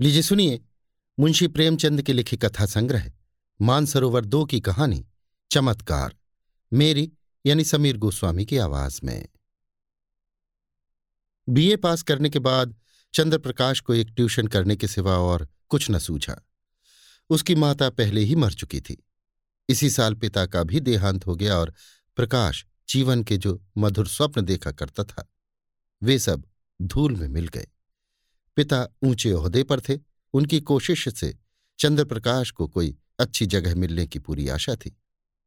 लीजिए सुनिए, मुंशी प्रेमचंद के लिखे कथा संग्रह, मानसरोवर दो की कहानी, चमत्कार, मेरी यानी समीर गोस्वामी की आवाज़ में। बीए पास करने के बाद चंद्र प्रकाश को एक ट्यूशन करने के सिवा और कुछ न सूझा। उसकी माता पहले ही मर चुकी थी। इसी साल पिता का भी देहांत हो गया और प्रकाश जीवन के जो मधुर स्वप्न देखा करता था, वे सब धूल में मिल गए। पिता ऊँचे ओहदे पर थे। उनकी कोशिश से चंद्रप्रकाश को कोई अच्छी जगह मिलने की पूरी आशा थी,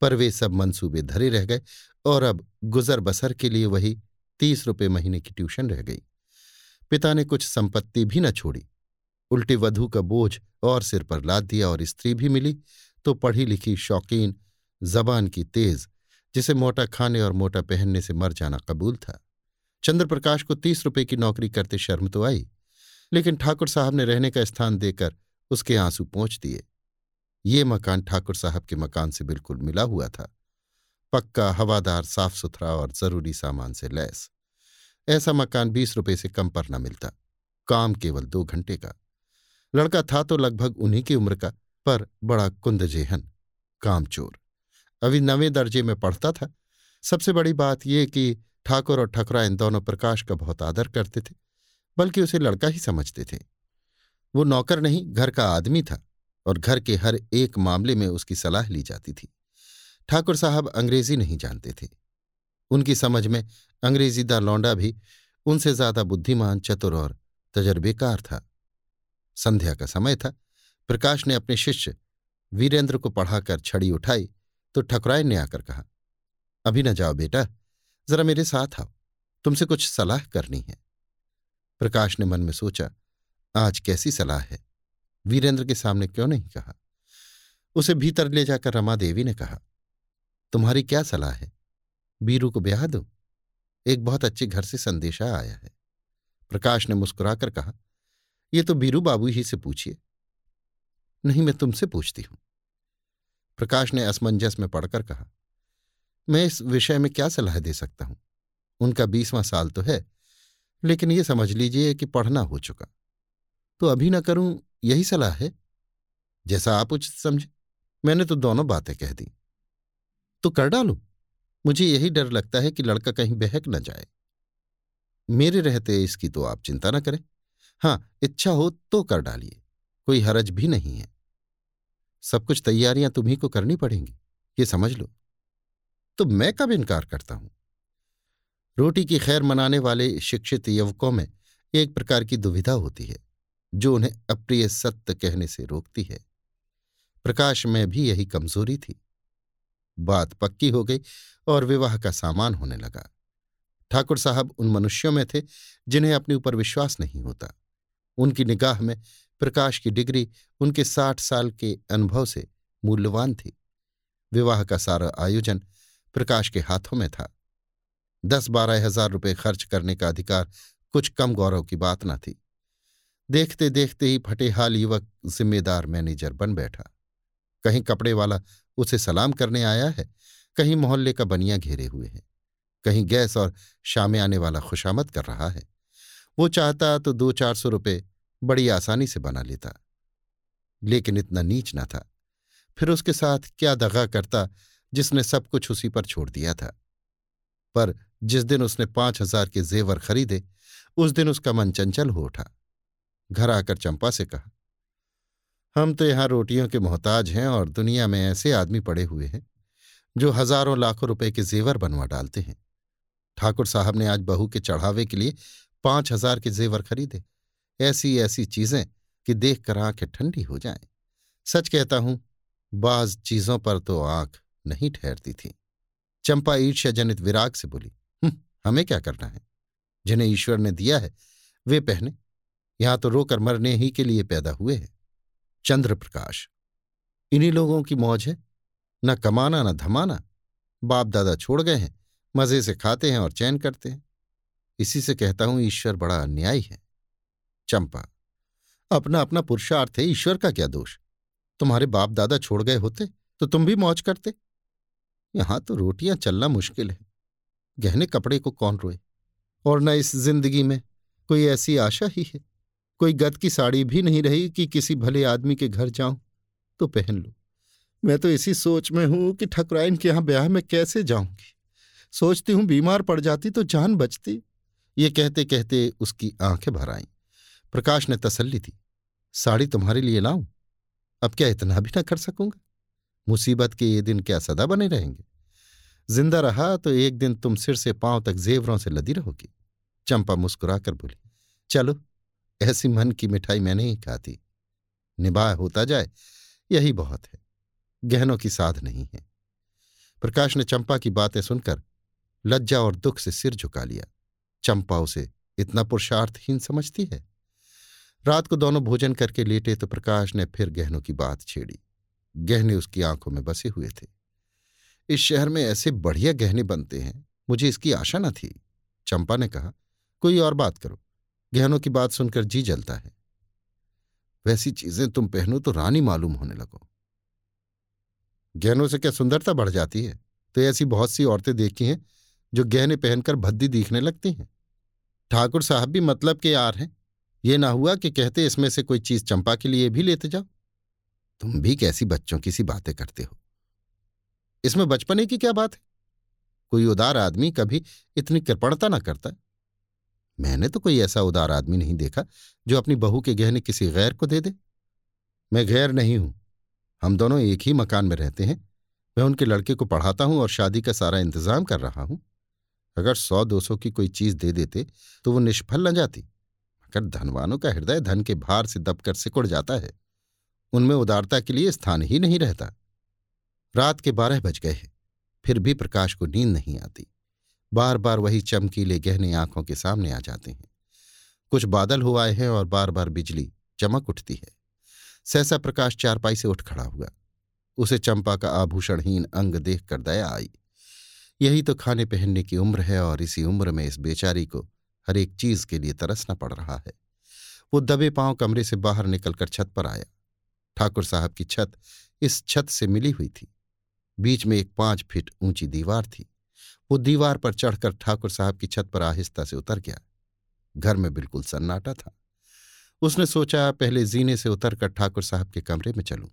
पर वे सब मंसूबे धरे रह गए और अब गुजर बसर के लिए वही तीस रुपये महीने की ट्यूशन रह गई। पिता ने कुछ संपत्ति भी न छोड़ी। उल्टे वधु का बोझ और सिर पर लाद दिया और स्त्री भी मिली तो पढ़ी लिखी शौकीन जबान की तेज, जिसे मोटा खाने और मोटा पहनने से मर जाना कबूल था। चंद्रप्रकाश को तीस रुपए की नौकरी करते शर्म तो आई। लेकिन ठाकुर साहब ने रहने का स्थान देकर उसके आँसू पहुँच दिए। ये मकान ठाकुर साहब के मकान से बिल्कुल मिला हुआ था। पक्का, हवादार साफ़ सुथरा और ज़रूरी सामान से लैस। ऐसा मकान बीस रुपए से कम पर न मिलता। काम केवल दो घंटे का। लड़का था तो लगभग उन्हीं की उम्र का, पर बड़ा कुंदजेहन, कामचोर। अभी नवें दर्जे में पढ़ता था। सबसे बड़ी बात यह कि ठाकुर और ठकुरा इन दोनों प्रकाश का बहुत आदर करते थे। बल्कि उसे लड़का ही समझते थे। वो नौकर नहीं, घर का आदमी था और घर के हर एक मामले में उसकी सलाह ली जाती थी। ठाकुर साहब अंग्रेज़ी नहीं जानते थे। उनकी समझ में अंग्रेज़ी दा लौंडा भी उनसे ज़्यादा बुद्धिमान, चतुर और तजर्बेकार था। संध्या का समय था। प्रकाश ने अपने शिष्य वीरेंद्र को पढ़ाकर छड़ी उठाई तो ठकुराय ने आकर कहा, अभी न जाओ बेटा, जरा मेरे साथ आओ। तुमसे कुछ सलाह करनी है। प्रकाश ने मन में सोचा, आज कैसी सलाह है? वीरेंद्र के सामने क्यों नहीं कहा? उसे भीतर ले जाकर रमा देवी ने कहा, तुम्हारी क्या सलाह है? बीरू को ब्याह दो। एक बहुत अच्छे घर से संदेशा आया है। प्रकाश ने मुस्कुराकर कहा यह तो बीरू बाबू ही से पूछिए। नहीं, मैं तुमसे पूछती हूँ। प्रकाश ने असमंजस में पढ़कर कहा, मैं इस विषय में क्या सलाह दे सकता हूँ? उनका बीसवां साल तो है। लेकिन ये समझ लीजिए कि पढ़ना हो चुका। तो अभी ना करूँ यही सलाह है? जैसा आप उचित समझे। मैंने तो दोनों बातें कह दी। तो कर डालू? मुझे यही डर लगता है कि लड़का कहीं बहक न जाए। मेरे रहते इसकी तो आप चिंता न करें। हाँ, इच्छा हो तो कर डालिए। कोई हरज भी नहीं है। सब कुछ तैयारियाँ तुम्ही को करनी पड़ेंगी। ये समझ लो। तो मैं कब इनकार करता हूँ? रोटी की खैर मनाने वाले शिक्षित युवकों में एक प्रकार की दुविधा होती है, जो उन्हें अप्रिय सत्य कहने से रोकती है। प्रकाश में भी यही कमज़ोरी थी। बात पक्की हो गई और विवाह का सामान होने लगा। ठाकुर साहब उन मनुष्यों में थे, जिन्हें अपने ऊपर विश्वास नहीं होता। उनकी निगाह में प्रकाश की डिग्री उनके साठ साल के अनुभव से मूल्यवान थी। विवाह का सारा आयोजन प्रकाश के हाथों में था। दस बारह हज़ार रुपये खर्च करने का अधिकार कुछ कम गौरव की बात न थी। देखते देखते ही फटेहाल युवक जिम्मेदार मैनेजर बन बैठा। कहीं कपड़े वाला उसे सलाम करने आया है, कहीं मोहल्ले का बनिया घेरे हुए है, कहीं गैस और शामे आने वाला खुशामद कर रहा है। वो चाहता तो दो चार सौ रुपये बड़ी आसानी से बना लेता। लेकिन इतना नीच न था। फिर उसके साथ क्या दगा करता जिसने सब कुछ उसी पर छोड़ दिया था। पर जिस दिन उसने पाँच हज़ार के जेवर खरीदे, उस दिन उसका मन चंचल हो उठा। घर आकर चंपा से कहा, हम तो यहाँ रोटियों के मोहताज हैं और दुनिया में ऐसे आदमी पड़े हुए हैं, जो हज़ारों लाखों रुपए के जेवर बनवा डालते हैं। ठाकुर साहब ने आज बहू के चढ़ावे के लिए पाँच हज़ार के जेवर खरीदे। ऐसी ऐसी चीज़ें कि देख कर आँखें ठंडी हो जाएँ। सच कहता हूँ, बाज चीज़ों पर तो आँख नहीं ठहरती थी। चंपा ईर्ष्याजनित विराग से बोली हमें क्या करना है? जिन्हें ईश्वर ने दिया है, वे पहने। यहाँ तो रोकर मरने ही के लिए पैदा हुए हैं। चंद्र प्रकाश इन्हीं लोगों की मौज है। न कमाना, न धमाना। बाप दादा छोड़ गए हैं, मज़े से खाते हैं और चैन करते हैं। इसी से कहता हूँ, ईश्वर बड़ा अन्यायी है। चंपा। अपना अपना पुरुषार्थ है, ईश्वर का क्या दोष? तुम्हारे बाप दादा छोड़ गए होते तो तुम भी मौज करते। यहाँ तो रोटियाँ चलना मुश्किल है। गहने कपड़े को कौन रोए? और न इस ज़िंदगी में कोई ऐसी आशा ही है? कोई गद की साड़ी भी नहीं रही कि किसी भले आदमी के घर जाऊँ तो पहन लो? मैं तो इसी सोच में हूँ कि ठकुराइन के यहाँ ब्याह में कैसे जाऊँगी। सोचती हूँ बीमार पड़ जाती तो जान बचती। ये कहते कहते उसकी आँखें भर आईं। प्रकाश ने तसल्ली दी। साड़ी तुम्हारे लिए लाऊं? अब क्या इतना भी ना कर सकूँगा? मुसीबत के ये दिन क्या सदा बने रहेंगे? ज़िंदा रहा तो एक दिन तुम सिर से पाँव तक जेवरों से लदी रहोगी। चंपा मुस्कुराकर बोली, चलो, ऐसी मन की मिठाई मैंने ही खाती निबाह होता जाए, यही बहुत है, गहनों की साध नहीं है। प्रकाश ने चंपा की बातें सुनकर लज्जा और दुख से सिर झुका लिया। चंपा उसे इतना पुरुषार्थहीन समझती है? रात को दोनों भोजन करके लेटे तो प्रकाश ने फिर गहनों की बात छेड़ी। गहने उसकी आँखों में बसे हुए थे। इस शहर में ऐसे बढ़िया गहने बनते हैं। मुझे इसकी आशा न थी। चंपा ने कहा, कोई और बात करो। गहनों की बात सुनकर जी जलता है। वैसी चीज़ें तुम पहनो तो रानी मालूम होने लगो। गहनों से क्या सुंदरता बढ़ जाती है? तो ऐसी बहुत सी औरतें देखी हैं, जो गहने पहनकर भद्दी दिखने लगती हैं। ठाकुर साहब भी मतलब के यार हैं। ये ना हुआ कि कहते इसमें से कोई चीज़ चंपा के लिए भी लेते जाओ। तुम भी कैसी बच्चों की सी बातें करते हो। इसमें बचपने की क्या बात है? कोई उदार आदमी कभी इतनी कृपणता ना करता। मैंने तो कोई ऐसा उदार आदमी नहीं देखा जो अपनी बहू के गहने किसी गैर को दे दे। मैं गैर नहीं हूँ। हम दोनों एक ही मकान में रहते हैं। मैं उनके लड़के को पढ़ाता हूँ और शादी का सारा इंतज़ाम कर रहा हूँ। अगर सौ दो सौ की कोई चीज़ दे देते तो वो निष्फल न जाती। मगर धनवानों का हृदय धन के भार से दबकर सिकुड़ जाता है। उनमें उदारता के लिए स्थान ही नहीं रहता। रात के बारह बज गए हैं, फिर भी प्रकाश को नींद नहीं आती। बार बार वही चमकीले गहने आँखों के सामने आ जाते हैं। कुछ बादल हो आए हैं और बार बार बिजली चमक उठती है। सहसा प्रकाश चारपाई से उठ खड़ा हुआ। उसे चंपा का आभूषणहीन अंग देखकर दया आई। यही तो खाने पहनने की उम्र है और इसी उम्र में इस बेचारी को हर एक चीज़ के लिए तरसना पड़ रहा है। वो दबे पाँव कमरे से बाहर निकलकर छत पर आया। ठाकुर साहब की छत इस छत से मिली हुई थी। बीच में एक पाँच फीट ऊँची दीवार थी। वो दीवार पर चढ़कर ठाकुर साहब की छत पर आहिस्ता से उतर गया। घर में बिल्कुल सन्नाटा था। उसने सोचा, पहले जीने से उतरकर ठाकुर साहब के कमरे में चलूँ।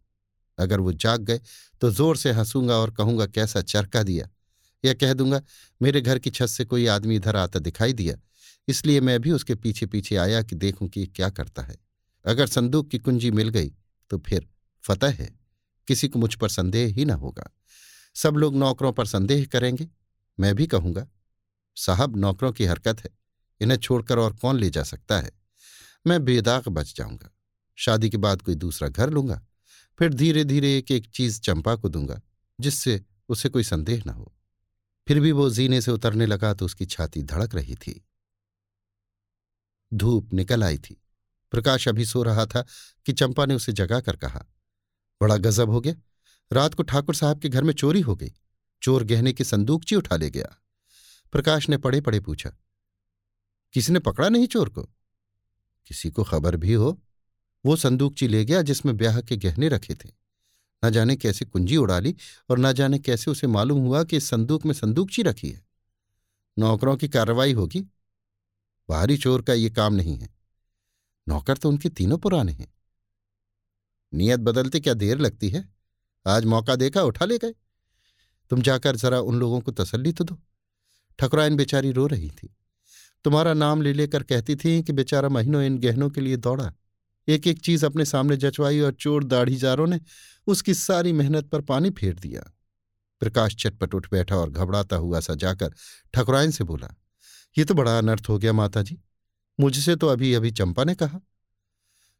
अगर वो जाग गए तो ज़ोर से हंसूँगा और कहूँगा, कैसा चरका दिया। या कह दूँगा, मेरे घर की छत से कोई आदमी इधर आता दिखाई दिया। इसलिए मैं भी उसके पीछे पीछे आया कि देखूँ कि क्या करता है। अगर संदूक की कुंजी मिल गई तो फिर फतह है। किसी को मुझ पर संदेह ही न होगा। सब लोग नौकरों पर संदेह करेंगे। मैं भी कहूँगा, साहब, नौकरों की हरकत है, इन्हें छोड़कर और कौन ले जा सकता है? मैं बेदाग बच जाऊँगा, शादी के बाद कोई दूसरा घर लूँगा, फिर धीरे धीरे एक एक चीज़ चंपा को दूँगा, जिससे उसे कोई संदेह न हो। फिर भी वो जीने से उतरने लगा तो उसकी छाती धड़क रही थी। धूप निकल आई थी। प्रकाश अभी सो रहा था कि चंपा ने उसे जगाकर कहा, बड़ा गजब हो गया रात को ठाकुर साहब के घर में चोरी हो गई। चोर गहने की संदूकची उठा ले गया। प्रकाश ने पड़े पड़े पूछा, किसी ने पकड़ा नहीं चोर को? किसी को खबर भी हो। वो संदूकची ले गया जिसमें ब्याह के गहने रखे थे। न जाने कैसे कुंजी उड़ा ली और न जाने कैसे उसे मालूम हुआ कि इस संदूक में संदूकची रखी है। नौकरों की कार्रवाई होगी। बाहरी चोर का ये काम नहीं है। नौकर तो उनके तीनों पुराने हैं। नियत बदलते क्या देर लगती है? आज मौका देखा, उठा ले गए। तुम जाकर जरा उन लोगों को तसल्ली तो दो। ठकुराइन बेचारी रो रही थी। तुम्हारा नाम ले लेकर कहती थी कि बेचारा महीनों इन गहनों के लिए दौड़ा। एक एक चीज़ अपने सामने जचवाई और चोर दाढ़ीजारों ने उसकी सारी मेहनत पर पानी फेर दिया। प्रकाश चटपट उठ बैठा और घबराता हुआ सा जाकर ठकुराइन से बोला, ये तो बड़ा अनर्थ हो गया माता जी मुझसे तो अभी अभी चंपा ने कहा।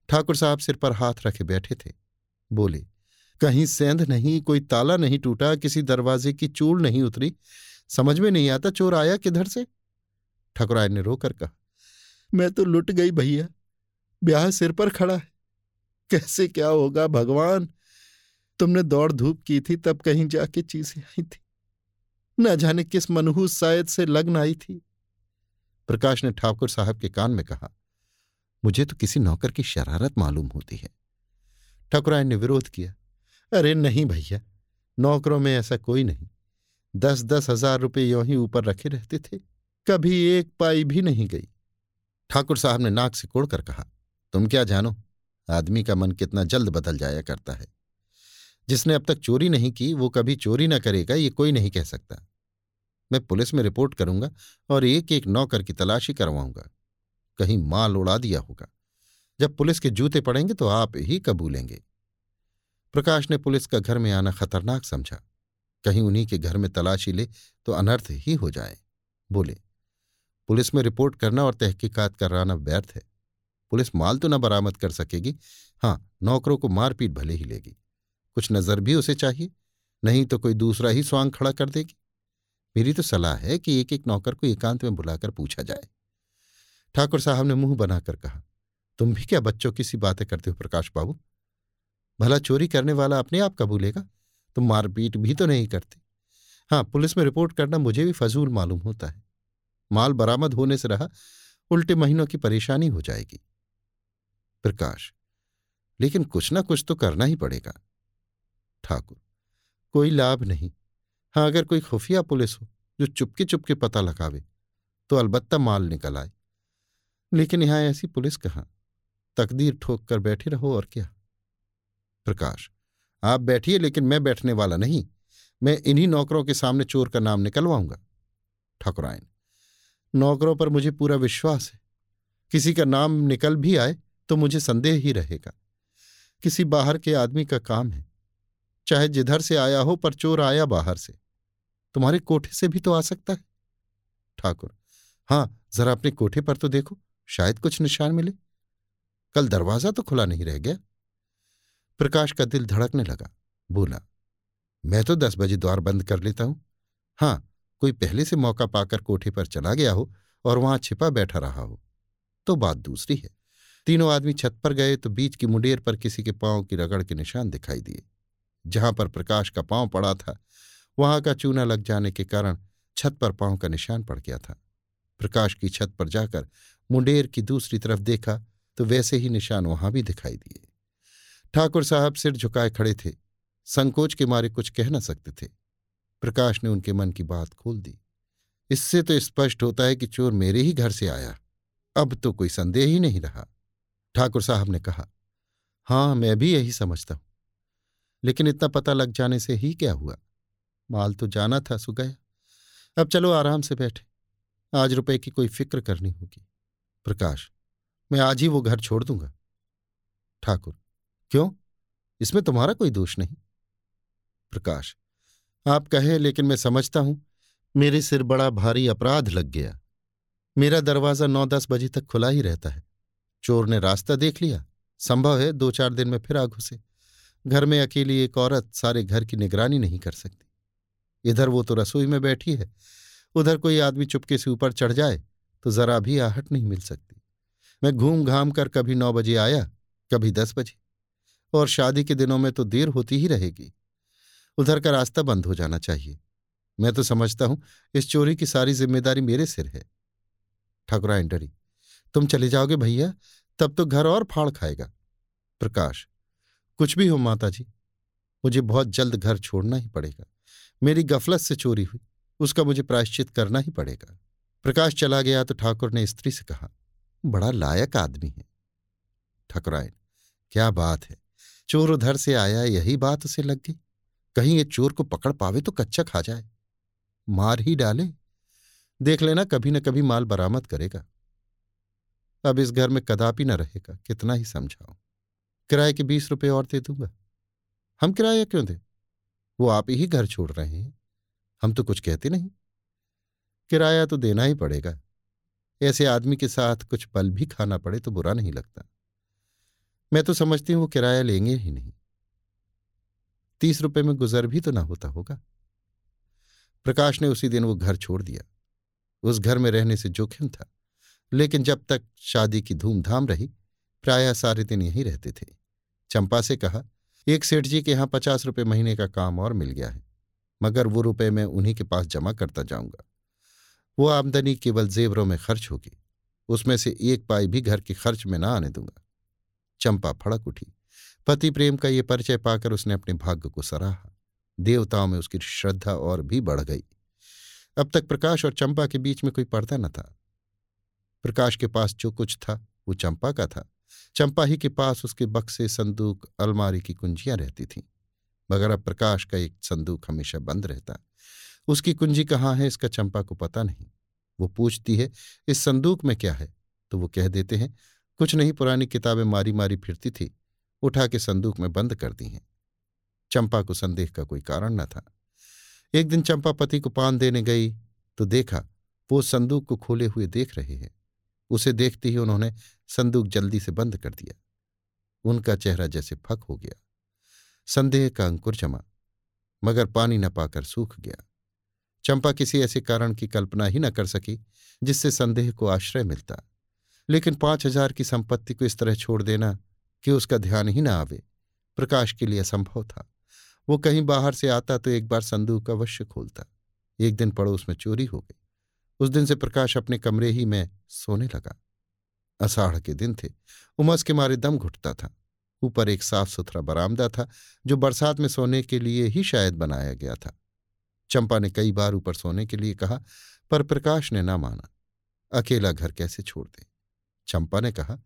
ठाकुर साहब सिर पर हाथ रखे बैठे थे। बोले कहीं सेंध नहीं, कोई ताला नहीं टूटा, किसी दरवाजे की चूड़ नहीं उतरी। समझ में नहीं आता चोर आया किधर से? ठकुराय ने रोकर कहा, मैं तो लुट गई भैया, ब्याह सिर पर खड़ा है। कैसे क्या होगा भगवान? तुमने दौड़ धूप की थी, तब कहीं जाके चीज़ें आई थी। न जाने किस मनहूस शायद से लग्न आई थी। प्रकाश ने ठाकुर साहब के कान में कहा, मुझे तो किसी नौकर की शरारत मालूम होती है। ठकुराय ने विरोध किया अरे नहीं भैया, नौकरों में ऐसा कोई नहीं। दस दस हज़ार रुपये यों ही ऊपर रखे रहते थे, कभी एक पाई भी नहीं गई। ठाकुर साहब ने नाक से कोड़कर कहा, तुम क्या जानो, आदमी का मन कितना जल्द बदल जाया करता है। जिसने अब तक चोरी नहीं की, वो कभी चोरी ना करेगा, ये कोई नहीं कह सकता। मैं पुलिस में रिपोर्ट करूँगा और एक एक नौकर की तलाशी करवाऊँगा। कहीं माल उड़ा दिया होगा। जब पुलिस के जूते पड़ेंगे तो आप ही कबूलेंगे। प्रकाश ने पुलिस का घर में आना खतरनाक समझा। कहीं उन्हीं के घर में तलाशी ले तो अनर्थ ही हो जाए, बोले। पुलिस में रिपोर्ट करना और तहकीकात कराना व्यर्थ है। पुलिस माल तो न बरामद कर सकेगी। हाँ नौकरों को मारपीट भले ही लेगी। कुछ नज़र भी उसे चाहिए, नहीं तो कोई दूसरा ही स्वांग खड़ा कर देगी। मेरी तो सलाह है कि एक एक नौकर को एकांत में बुलाकर पूछा जाए। ठाकुर साहब ने मुँह बनाकर कहा, तुम भी क्या बच्चों की सी बातें करते हो प्रकाश बाबू? भला चोरी करने वाला अपने आप कबूलेगा तुम मारपीट भी तो नहीं करते। हाँ पुलिस में रिपोर्ट करना मुझे भी फजूल मालूम होता है। माल बरामद होने से रहा, उल्टे महीनों की परेशानी हो जाएगी। प्रकाश, लेकिन कुछ ना कुछ तो करना ही पड़ेगा। ठाकुर, कोई लाभ नहीं। हाँ अगर कोई खुफिया पुलिस हो, जो चुपके चुपके पता लगावे तो अलबत्ता माल निकल आए। लेकिन यहाँ ऐसी पुलिस कहाँ? तकदीर ठोक कर बैठे रहो और क्या? प्रकाश। आप बैठिए, लेकिन मैं बैठने वाला नहीं। मैं इन्हीं नौकरों के सामने चोर का नाम निकलवाऊँगा। ठाकुरायन, नौकरों पर मुझे पूरा विश्वास है। किसी का नाम निकल भी आए तो मुझे संदेह ही रहेगा। किसी बाहर के आदमी का काम है। चाहे जिधर से आया हो, पर चोर आया बाहर से। तुम्हारे कोठे से भी तो आ सकता है। ठाकुर, हाँ, जरा अपने कोठे पर तो देखो, शायद कुछ निशान मिले। कल दरवाज़ा तो खुला नहीं रह गया। प्रकाश का दिल धड़कने लगा। बोला, मैं तो दस बजे द्वार बंद कर लेता हूँ। हाँ, कोई पहले से मौका पाकर कोठे पर चला गया हो और वहाँ छिपा बैठा रहा हो। तो बात दूसरी है। तीनों आदमी छत पर गए तो बीच की मुंडेर पर किसी के पाँव की रगड़ के निशान दिखाई दिए। जहाँ पर प्रकाश का पाँव पड़ा था, वहाँ का चूना लग जाने के कारण छत पर पाँव का निशान पड़ गया था। प्रकाश की छत पर जाकर मुंडेर की दूसरी तरफ़ देखा तो वैसे ही निशान वहाँ भी दिखाई दिए। ठाकुर साहब सिर झुकाए खड़े थे। संकोच के मारे कुछ कह न सकते थे। प्रकाश ने उनके मन की बात खोल दी। इससे तो स्पष्ट होता है कि चोर मेरे ही घर से आया। अब तो कोई संदेह ही नहीं रहा। ठाकुर साहब ने कहा, हाँ, मैं भी यही समझता हूँ। लेकिन इतना पता लग जाने से ही क्या हुआ? माल तो जाना था सु गया अब चलो आराम से बैठे। आज रुपए की कोई फ़िक्र करनी होगी। प्रकाश, मैं आज ही वो घर छोड़ दूँगा। ठाकुर क्यों? इसमें तुम्हारा कोई दोष नहीं। प्रकाश, आप कहें, लेकिन मैं समझता हूँ, मेरे सिर बड़ा भारी अपराध लग गया। मेरा दरवाज़ा नौ दस बजे तक खुला ही रहता है। चोर ने रास्ता देख लिया। संभव है दो चार दिन में फिर आ घुसे। घर में अकेली एक औरत सारे घर की निगरानी नहीं कर सकती। इधर वो तो रसोई में बैठी है। उधर कोई आदमी चुपके से ऊपर चढ़ जाए तो जरा भी आहट नहीं मिल सकती। मैं घूम घाम कर कभी नौ बजे आया, कभी दस बजे। और शादी के दिनों में तो देर होती ही रहेगी। उधर का रास्ता बंद हो जाना चाहिए। मैं तो समझता हूँ, इस चोरी की सारी ज़िम्मेदारी मेरे सिर है। ठाकुराइन डरी। तुम चले जाओगे भैया, तब तो घर और फाड़ खाएगा। प्रकाश, कुछ भी हो माता जी मुझे बहुत जल्द घर छोड़ना ही पड़ेगा। मेरी गफलत से चोरी हुई, उसका मुझे प्रायश्चित करना ही पड़ेगा। प्रकाश चला गया तो ठाकुर ने स्त्री से कहा, बड़ा लायक आदमी है। ठकुराइन क्या बात है चोर उधर से आया, यही बात उसे लग गई। कहीं ये चोर को पकड़ पावे तो कच्चा खा जाए। मार ही डाले। देख लेना, कभी न कभी माल बरामद करेगा। अब इस घर में कदापि न रहेगा, कितना ही समझाओ किराए के बीस रुपए और दे दूँगा। हम किराया क्यों दे? वो आप ही घर छोड़ रहे हैं। हम तो कुछ कहते नहीं। किराया तो देना ही पड़ेगा। ऐसे आदमी के साथ कुछ पल भी खाना पड़े तो बुरा नहीं लगता। मैं तो समझती हूँ वो किराया लेंगे ही नहीं। तीस रुपए में गुजर भी तो ना होता होगा। प्रकाश ने उसी दिन वो घर छोड़ दिया। उस घर में रहने से जोखिम था, लेकिन जब तक शादी की धूमधाम रही, प्राय सारे दिन यहीं रहते थे। चंपा से कहा, एक सेठ जी के यहाँ पचास रुपये महीने का काम और मिल गया है, मगर वो रुपये मैं उन्हीं के पास जमा करता जाऊँगा। वो आमदनी केवल जेवरों में खर्च होगी, उसमें से एक पाई भी घर के खर्च में ना आने दूँगा। चंपा फड़क उठी। पति प्रेम का ये परिचय पाकर उसने अपने भाग्य को सराहा। देवताओं में उसकी श्रद्धा और भी बढ़ गई। अब तक प्रकाश और चंपा के बीच में कोई पर्दा न था। प्रकाश के पास जो कुछ था, वो चंपा का था। चंपा ही के पास उसके बक्से संदूक, अलमारी की कुंजियाँ रहती थीं। मगर अब प्रकाश का एक संदूक हमेशा बंद रहता। उसकी कुंजी कहाँ है, इसका चंपा को पता नहीं। वो पूछती है, इस संदूक में क्या है? तो वो कह देते हैं कुछ नहीं पुरानी किताबें मारी मारी फिरती थी, उठा के संदूक में बंद कर दी हैं। चंपा को संदेह का कोई कारण न था। एक दिन चंपा पति को पान देने गई तो देखा, वो संदूक को खोले हुए देख रहे हैं। उसे देखते ही उन्होंने संदूक जल्दी से बंद कर दिया। उनका चेहरा जैसे फक हो गया। संदेह का अंकुर जमा, मगर पानी न पाकर सूख गया। चंपा किसी ऐसे कारण की कल्पना ही न कर सकी, जिससे संदेह को आश्रय मिलता। लेकिन पाँच हज़ार की संपत्ति को इस तरह छोड़ देना कि उसका ध्यान ही ना आवे। प्रकाश के लिए असंभव था। वो कहीं बाहर से आता तो एक बार संदूक अवश्य खोलता। एक दिन पड़ोस में चोरी हो गई। उस दिन से प्रकाश अपने कमरे ही में सोने लगा। अषाढ़ के दिन थे। उमस के मारे दम घुटता था। ऊपर एक साफ़ सुथरा बरामदा था, जो बरसात में सोने के लिए ही शायद बनाया गया था। चंपा ने कई बार ऊपर सोने के लिए कहा, पर प्रकाश ने ना माना। अकेला घर कैसे छोड़ दे? चंपा ने कहा,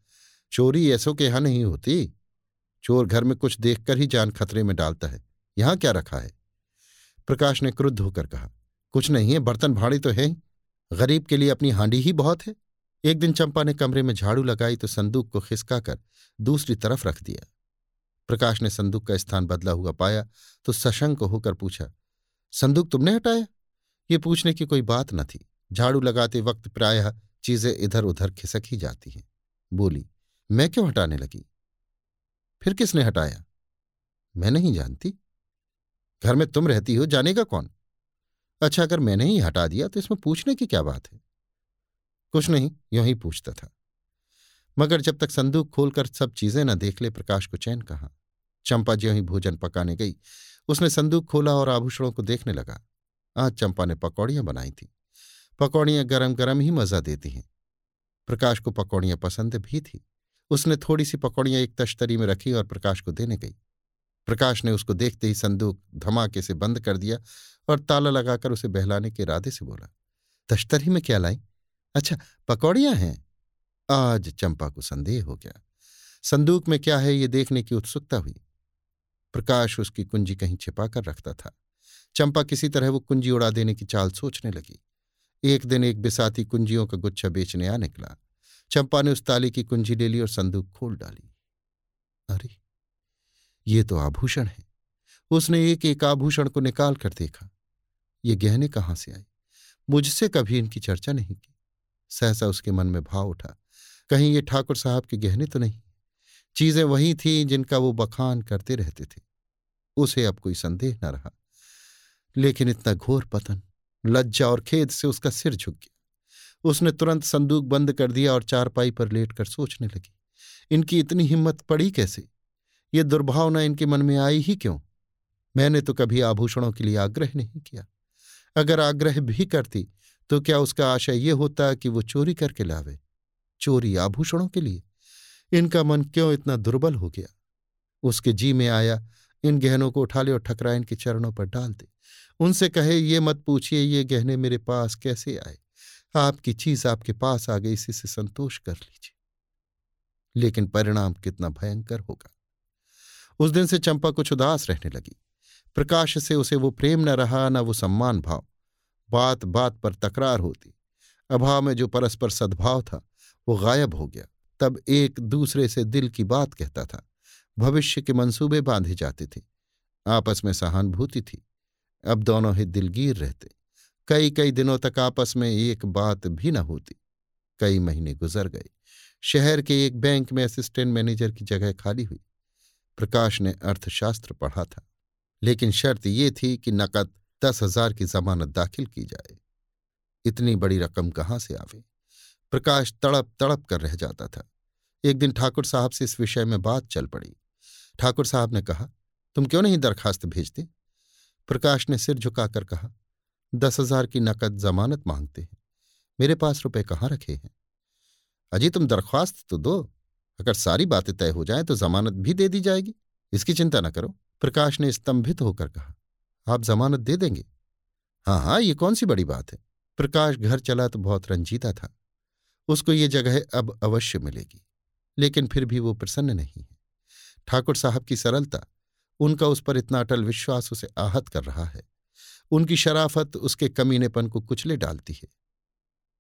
चोरी ऐसो के यहाँ नहीं होती। चोर घर में कुछ देखकर ही जान खतरे में डालता है। यहाँ क्या रखा है? प्रकाश ने क्रुद्ध होकर कहा, कुछ नहीं है, बर्तन भाड़ी तो है गरीब के लिए अपनी हांडी ही बहुत है। एक दिन चंपा ने कमरे में झाड़ू लगाई तो संदूक को खिसकाकर दूसरी तरफ़ रख दिया। प्रकाश ने संदूक का स्थान बदला हुआ पाया तो सशंक होकर पूछा, संदूक तुमने हटाया? ये पूछने की कोई बात न थी। झाड़ू लगाते वक्त प्रायः चीज़ें इधर उधर खिसक ही जाती हैं। बोली, मैं क्यों हटाने लगी? फिर किसने हटाया? मैं नहीं जानती। घर में तुम रहती हो, जानेगा कौन? अच्छा अगर मैंने ही हटा दिया तो इसमें पूछने की क्या बात है? कुछ नहीं, यूँ ही पूछता था। मगर जब तक संदूक खोलकर सब चीज़ें न देख ले, प्रकाश को चैन कहा। चंपा ज्यों ही भोजन पकाने गई, उसने संदूक खोला और आभूषणों को देखने लगा। आज चंपा ने पकौड़ियाँ बनाई थी। पकौड़ियाँ गरम गरम ही मज़ा देती हैं। प्रकाश को पकौड़ियाँ पसंद भी थी। उसने थोड़ी सी पकौड़ियाँ एक तश्तरी में रखी और प्रकाश को देने गई। प्रकाश ने उसको देखते ही संदूक धमाके से बंद कर दिया और ताला लगाकर उसे बहलाने के इरादे से बोला, तश्तरी में क्या लाई अच्छा पकौड़ियाँ हैं। आज चंपा को संदेह हो गया। संदूक में क्या है ये देखने की उत्सुकता हुई। प्रकाश उसकी कुंजी कहीं छिपाकर रखता था। चंपा किसी तरह वो कुंजी उड़ा देने की चाल सोचने लगी। एक दिन एक बिसाती कुंजियों का गुच्छा बेचने आ निकला। चंपा ने उस ताले की कुंजी ले ली और संदूक खोल डाली। अरे, ये तो आभूषण है। उसने एक एक आभूषण को निकाल कर देखा। ये गहने कहाँ से आए? मुझसे कभी इनकी चर्चा नहीं की। सहसा उसके मन में भाव उठा। कहीं ये ठाकुर साहब के गहने तो नहीं? चीज़ें वही थीं जिनका वो बखान करते रहते थे। उसे अब कोई संदेह न रहा। लेकिन इतना घोर पतन लज्जा और खेद से उसका सिर झुक गया। उसने तुरंत संदूक बंद कर दिया और चारपाई पर लेटकर सोचने लगी, इनकी इतनी हिम्मत पड़ी कैसे? ये दुर्भावना इनके मन में आई ही क्यों? मैंने तो कभी आभूषणों के लिए आग्रह नहीं किया। अगर आग्रह भी करती तो क्या उसका आशय ये होता कि वो चोरी करके लावे? चोरी आभूषणों के लिए? इनका मन क्यों इतना दुर्बल हो गया? उसके जी में आया, इन गहनों को उठा ले और ठकरा इनके चरणों पर डाल दे। उनसे कहे, ये मत पूछिए, ये गहने मेरे पास कैसे आए? आपकी चीज़ आपके पास आ गई, इसी से संतोष कर लीजिए। लेकिन परिणाम कितना भयंकर होगा। उस दिन से चंपा कुछ उदास रहने लगी। प्रकाश से उसे वो प्रेम न रहा, न वो सम्मान भाव। बात बात पर तकरार होती। अभाव में जो परस्पर सद्भाव था, वो गायब हो गया। तब एक दूसरे से दिल की बात कहता था। भविष्य के मंसूबे बांधे जाते थे। आपस में सहानुभूति थी। अब दोनों ही दिलगीर रहते। कई कई दिनों तक आपस में एक बात भी न होती। कई महीने गुजर गए। शहर के एक बैंक में असिस्टेंट मैनेजर की जगह खाली हुई। प्रकाश ने अर्थशास्त्र पढ़ा था, लेकिन शर्त ये थी कि नकद दस हज़ार की जमानत दाखिल की जाए। इतनी बड़ी रकम कहाँ से आवे? प्रकाश तड़प तड़प कर रह जाता था। एक दिन ठाकुर साहब से इस विषय में बात चल पड़ी। ठाकुर साहब ने कहा, तुम क्यों नहीं दरखास्त भेजते? प्रकाश ने सिर झुकाकर कहा, दस हज़ार की नकद जमानत मांगते हैं। मेरे पास रुपए कहाँ रखे हैं? अजी, तुम दरख्वास्त तो दो। अगर सारी बातें तय हो जाएँ तो जमानत भी दे दी जाएगी। इसकी चिंता न करो। प्रकाश ने स्तंभित होकर कहा, आप जमानत दे देंगे? हाँ हाँ ये कौन सी बड़ी बात है? प्रकाश घर चला तो बहुत रंजीता था। उसको ये जगह अब अवश्य मिलेगी, लेकिन फिर भी वो प्रसन्न नहीं है। ठाकुर साहब की सरलता उनका उस पर इतना अटल विश्वास उसे आहत कर रहा है। उनकी शराफत उसके कमीनेपन को कुचले डालती है।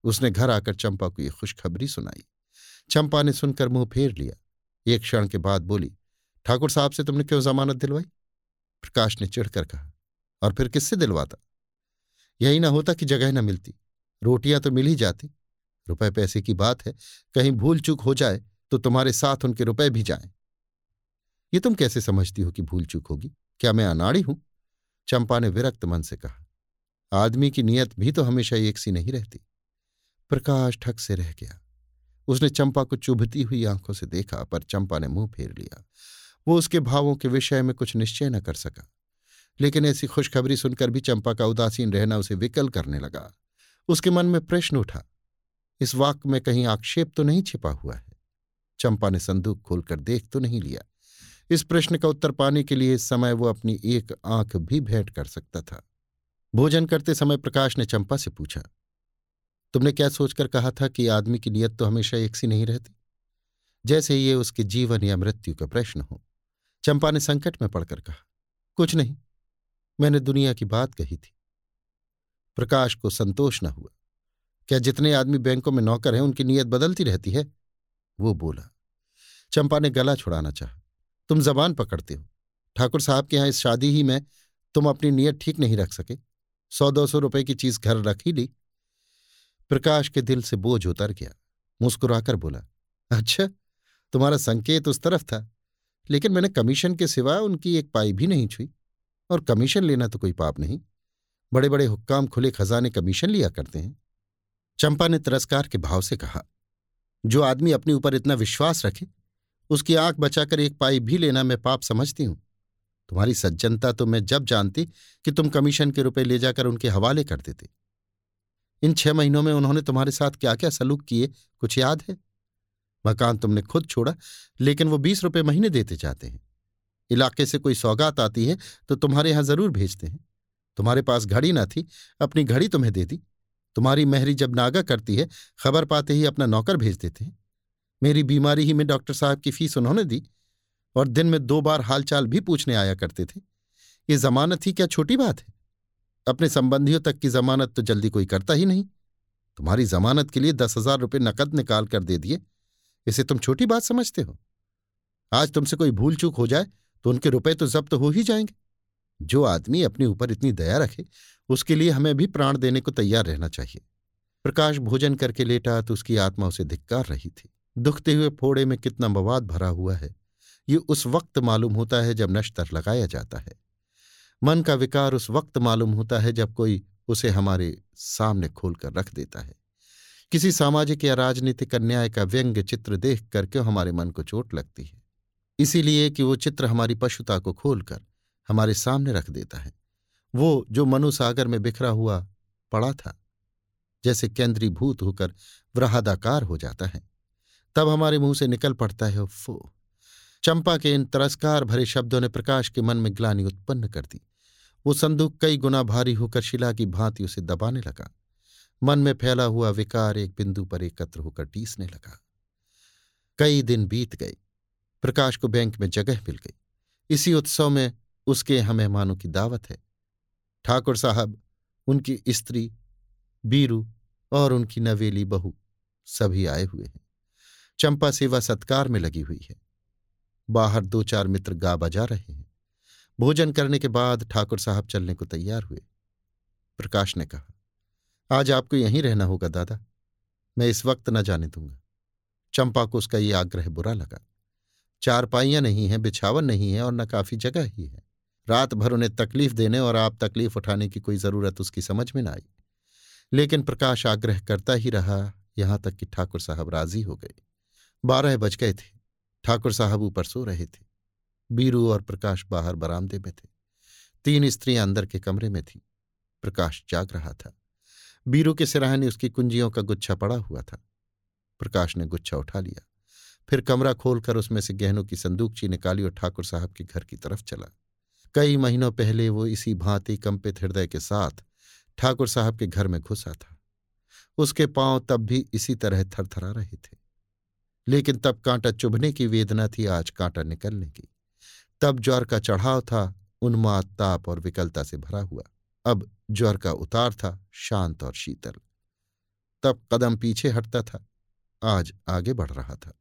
उसने घर आकर चंपा को यह खुशखबरी सुनाई। चंपा ने सुनकर मुँह फेर लिया। एक क्षण के बाद बोली, ठाकुर साहब से तुमने क्यों जमानत दिलवाई? प्रकाश ने चिढ़कर कहा, और फिर किससे दिलवाता? यही ना होता कि जगह न मिलती। रोटियाँ तो मिल ही जाती। रुपए पैसे की बात है। कहीं भूल चूक हो जाए तो तुम्हारे साथ उनके रुपए भी जाएँ। ये तुम कैसे समझती हो कि भूल चूक होगी? क्या मैं अनाड़ी हूँ? चंपा ने विरक्त मन से कहा, आदमी की नीयत भी तो हमेशा एक सी नहीं रहती। प्रकाश ठक से रह गया। उसने चंपा को चुभती हुई आँखों से देखा, पर चंपा ने मुँह फेर लिया। वो उसके भावों के विषय में कुछ निश्चय न कर सका। लेकिन ऐसी खुशखबरी सुनकर भी चंपा का उदासीन रहना उसे विकल करने लगा। उसके मन में प्रश्न उठा, इस वाक्य में कहीं आक्षेप तो नहीं छिपा हुआ है? चंपा ने संदूक खोलकर देख तो नहीं लिया। इस प्रश्न का उत्तर पाने के लिए इस समय वो अपनी एक आँख भी भेंट कर सकता था। भोजन करते समय प्रकाश ने चंपा से पूछा, तुमने क्या सोचकर कहा था कि आदमी की नियत तो हमेशा एक सी नहीं रहती? जैसे ये उसके जीवन या मृत्यु का प्रश्न हो। चंपा ने संकट में पड़कर कहा, कुछ नहीं, मैंने दुनिया की बात कही थी। प्रकाश को संतोष न हुआ। क्या जितने आदमी बैंकों में नौकर हैं, उनकी नीयत बदलती रहती है? वो बोला। चंपा ने गला छुड़ाना चाहा। तुम जबान पकड़ते हो। ठाकुर साहब के यहाँ इस शादी ही में तुम अपनी नीयत ठीक नहीं रख सके। सौ दो सौ रुपए की चीज़ घर रख ही ली। प्रकाश के दिल से बोझ उतर गया। मुस्कुराकर बोला अच्छा तुम्हारा संकेत उस तरफ़ था, लेकिन मैंने कमीशन के सिवा उनकी एक पाई भी नहीं छुई। और कमीशन लेना तो कोई पाप नहीं। बड़े बड़े हुक्काम खुले खजाने कमीशन लिया करते हैं। चंपा ने तिरस्कार के भाव से कहा, जो आदमी अपने ऊपर इतना विश्वास रखे उसकी आँख बचाकर एक पाई भी लेना मैं पाप समझती हूँ। तुम्हारी सज्जनता तो मैं जब जानती कि तुम कमीशन के रुपए ले जाकर उनके हवाले कर देते। इन छह महीनों में उन्होंने तुम्हारे साथ क्या क्या सलूक किए, कुछ याद है? मकान तुमने खुद छोड़ा, लेकिन वो बीस रुपए महीने देते जाते हैं। इलाके से कोई सौगात आती है तो तुम्हारे यहाँ ज़रूर भेजते हैं। तुम्हारे पास घड़ी ना थी, अपनी घड़ी तुम्हें दे दी। तुम्हारी महरी जब नागा करती है, खबर पाते ही अपना नौकर भेज देते हैं। मेरी बीमारी ही में डॉक्टर साहब की फ़ीस उन्होंने दी और दिन में दो बार हालचाल भी पूछने आया करते थे। ये जमानत ही क्या छोटी बात है? अपने संबंधियों तक की जमानत तो जल्दी कोई करता ही नहीं। तुम्हारी जमानत के लिए दस हज़ार रुपये नकद निकाल कर दे दिए। इसे तुम छोटी बात समझते हो। आज तुमसे कोई भूल चूक हो जाए तो उनके रुपए तो जब्त हो ही जाएँगे। जो आदमी अपने ऊपर इतनी दया रखे, उसके लिए हमें भी प्राण देने को तैयार रहना चाहिए। प्रकाश भोजन करके लेटा तो उसकी आत्मा उसे धिक्कार रही थी। दुखते हुए फोड़े में कितना मवाद भरा हुआ है। ये उस वक्त मालूम होता है जब नश्तर लगाया जाता है। मन का विकार उस वक्त मालूम होता है जब कोई उसे हमारे सामने खोलकर रख देता है। किसी सामाजिक या राजनीतिक अन्याय का व्यंग्य चित्र देख कर क्यों हमारे मन को चोट लगती है? इसीलिए कि वो चित्र हमारी पशुता को खोलकर हमारे सामने रख देता है। वो जो मनुसागर में बिखरा हुआ पड़ा था, जैसे केंद्रीभूत होकर वृहदाकार हो जाता है। तब हमारे मुँह से निकल पड़ता है फो चंपा के इन तरस्कार भरे शब्दों ने प्रकाश के मन में ग्लानी उत्पन्न कर दी। वो संदूक कई गुना भारी होकर शिला की भांति उसे दबाने लगा। मन में फैला हुआ विकार एक बिंदु पर एकत्र होकर टीसने लगा। कई दिन बीत गए। प्रकाश को बैंक में जगह मिल गई। इसी उत्सव में उसके यहाँ मेहमानों की दावत है। ठाकुर साहब, उनकी स्त्री, बीरू और उनकी नवेली बहू सभी आए हुए हैं। चंपा सेवा सत्कार में लगी हुई है। बाहर दो चार मित्र गा बजा रहे हैं। भोजन करने के बाद ठाकुर साहब चलने को तैयार हुए। प्रकाश ने कहा, आज आपको यहीं रहना होगा, दादा। मैं इस वक्त न जाने दूँगा। चंपा को उसका ये आग्रह बुरा लगा। चार पाइयाँ नहीं हैं, बिछावन नहीं है और न काफ़ी जगह ही है। रात भर उन्हें तकलीफ़ देने और आप तकलीफ़ उठाने की कोई ज़रूरत उसकी समझ में न आई। लेकिन प्रकाश आग्रह करता ही रहा, यहाँ तक कि ठाकुर साहब राज़ी हो गए। बारह बज गए थे। ठाकुर साहब ऊपर सो रहे थे। बीरू और प्रकाश बाहर बरामदे में थे। तीन स्त्रियाँ अंदर के कमरे में थीं। प्रकाश जाग रहा था। बीरू के सिराहने उसकी कुंजियों का गुच्छा पड़ा हुआ था। प्रकाश ने गुच्छा उठा लिया। फिर कमरा खोलकर उसमें से गहनों की संदूकची निकाली और ठाकुर साहब के घर की तरफ़ चला। कई महीनों पहले वो इसी भांति कंपित हृदय के साथ ठाकुर साहब के घर में घुसा था। उसके पाँव तब भी इसी तरह थरथरा रहे थे। लेकिन तब कांटा चुभने की वेदना थी, आज कांटा निकलने की। तब ज्वर का चढ़ाव था, उन्माद, ताप और विकलता से भरा हुआ। अब ज्वर का उतार था, शांत और शीतल। तब कदम पीछे हटता था, आज आगे बढ़ रहा था।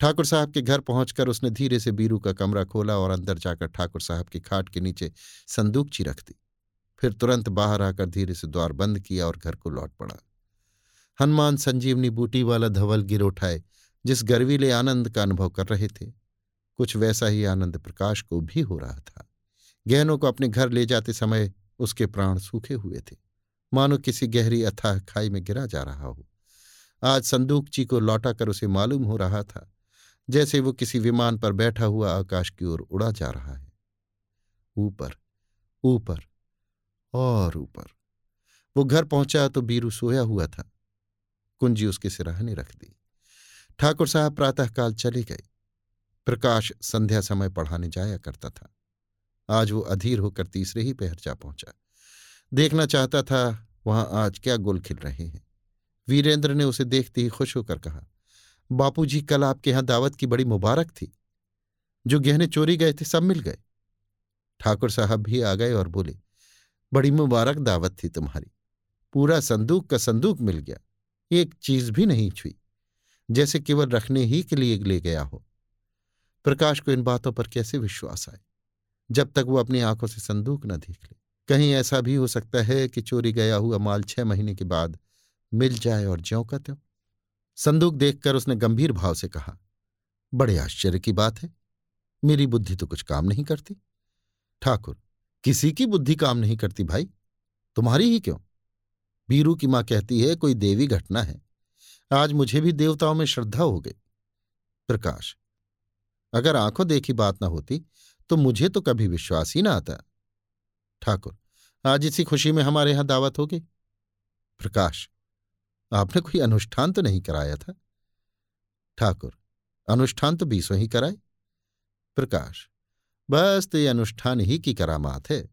ठाकुर साहब के घर पहुंचकर उसने धीरे से बीरू का कमरा खोला और अंदर जाकर ठाकुर साहब की खाट के नीचे संदूकची रख दी। फिर तुरंत बाहर आकर धीरे से द्वार बंद किया और घर को लौट पड़ा। हनुमान संजीवनी बूटी वाला धवल गिर उठाए जिस गर्वीले आनंद का अनुभव कर रहे थे, कुछ वैसा ही आनंद प्रकाश को भी हो रहा था। गहनों को अपने घर ले जाते समय उसके प्राण सूखे हुए थे। मानो किसी गहरी अथाह खाई में गिरा जा रहा हो। आज संदूकची को लौटा कर उसे मालूम हो रहा था, जैसे वो किसी विमान पर बैठा हुआ आकाश की ओर उड़ा जा रहा है। ऊपर ऊपर, और ऊपर। वो घर पहुँचा तो बीरू सोया हुआ था। कुंजी उसके सिराहने रख दी। ठाकुर साहब प्रातःकाल चले गए प्रकाश संध्या समय पढ़ाने जाया करता था। आज वो अधीर होकर तीसरे ही पहर जा पहुँचा। देखना चाहता था, वहाँ आज क्या गुल खिल रहे हैं। वीरेंद्र ने उसे देखते ही खुश होकर कहा, बापूजी, कल आपके यहाँ दावत की बड़ी मुबारक थी। जो गहने चोरी गए थे, सब मिल गए। ठाकुर साहब भी आ गए और बोले, बड़ी मुबारक दावत थी तुम्हारी। पूरा संदूक का संदूक मिल गया। एक चीज़ भी नहीं छुई। जैसे केवल रखने ही के लिए ले गया हो। प्रकाश को इन बातों पर कैसे विश्वास आए? जब तक वो अपनी आँखों से संदूक न देख ले। कहीं ऐसा भी हो सकता है कि चोरी गया हुआ माल छह महीने के बाद मिल जाए और ज्यों का त्यों। संदूक देखकर उसने गंभीर भाव से कहा, बड़े आश्चर्य की बात है। मेरी बुद्धि तो कुछ काम नहीं करती। ठाकुर, किसी की बुद्धि काम नहीं करती भाई। तुम्हारी ही क्यों? बीरू की माँ कहती है, कोई देवी घटना है। आज मुझे भी देवताओं में श्रद्धा हो गई। प्रकाश, अगर आँखों देखी बात ना होती तो मुझे तो कभी विश्वास ही ना आता। ठाकुर, आज इसी खुशी में हमारे यहाँ दावत होगी प्रकाश, आपने कोई अनुष्ठान तो नहीं कराया था? ठाकुर, अनुष्ठान तो बीसों ही कराए। प्रकाश, बस तो ये अनुष्ठान ही की करामात है।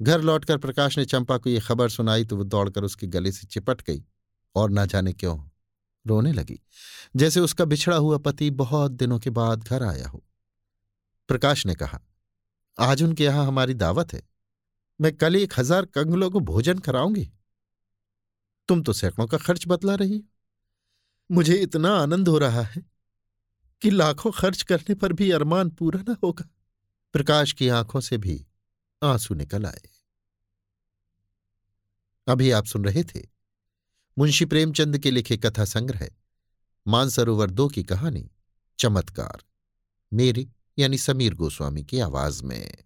घर लौटकर प्रकाश ने चंपा को यह खबर सुनाई तो वो दौड़कर उसके गले से चिपट गई। और ना जाने क्यों? रोने लगी। जैसे उसका बिछड़ा हुआ पति बहुत दिनों के बाद घर आया हो। प्रकाश ने कहा, आज उनके यहाँ हमारी दावत है। मैं कल एक हज़ार कंगलों को भोजन कराऊँगी। तुम तो सैकड़ों का खर्च बतला रही मुझे इतना आनंद हो रहा है कि लाखों खर्च करने पर भी अरमान पूरा ना होगा। प्रकाश की आँखों से भी आँसू निकल आए। अभी आप सुन रहे थे मुंशी प्रेमचंद के लिखे कथा संग्रह, मानसरोवर दो की कहानी, चमत्कार, मेरी यानी समीर गोस्वामी की आवाज़ में।